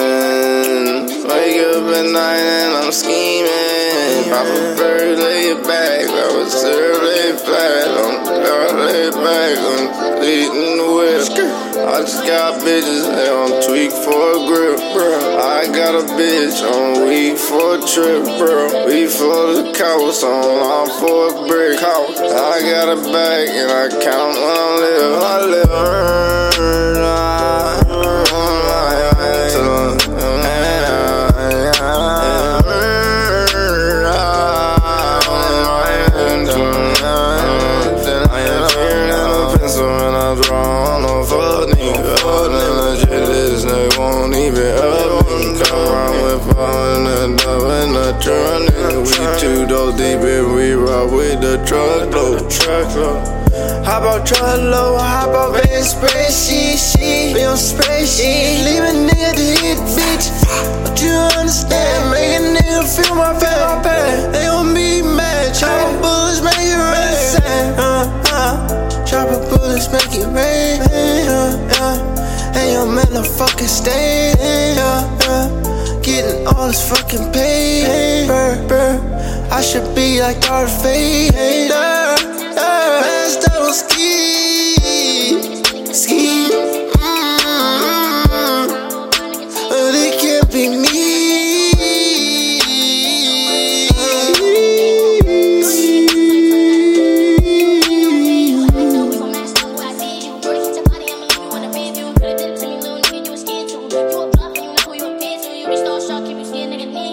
demons. Wake up at night and I'm scheming. Pop a bird, lay it back. I was it flat. The guard, lay it back. I'm eating the whip. I just got bitches, they on tweak for a grip, bro. I got a bitch on week for a trip, bro. We for the couch, on I'm for a brick. I got a bag and I count when I live. I live. We two doors deep and we rock with the truck load. Truck load. Hop out truck low, hop out van spreadsheet, she be on spreadsheet. Leave a nigga to hit bitch. But you understand, make a nigga feel my pain. They gon' be mad. Chopper bullets make it rain. Uh, uh. Chopper bullets make it rain. Uh, uh. And your man a fucking stain. Yeah, yeah. Getting all this fucking paper. I should be like Darth Vader. enemy.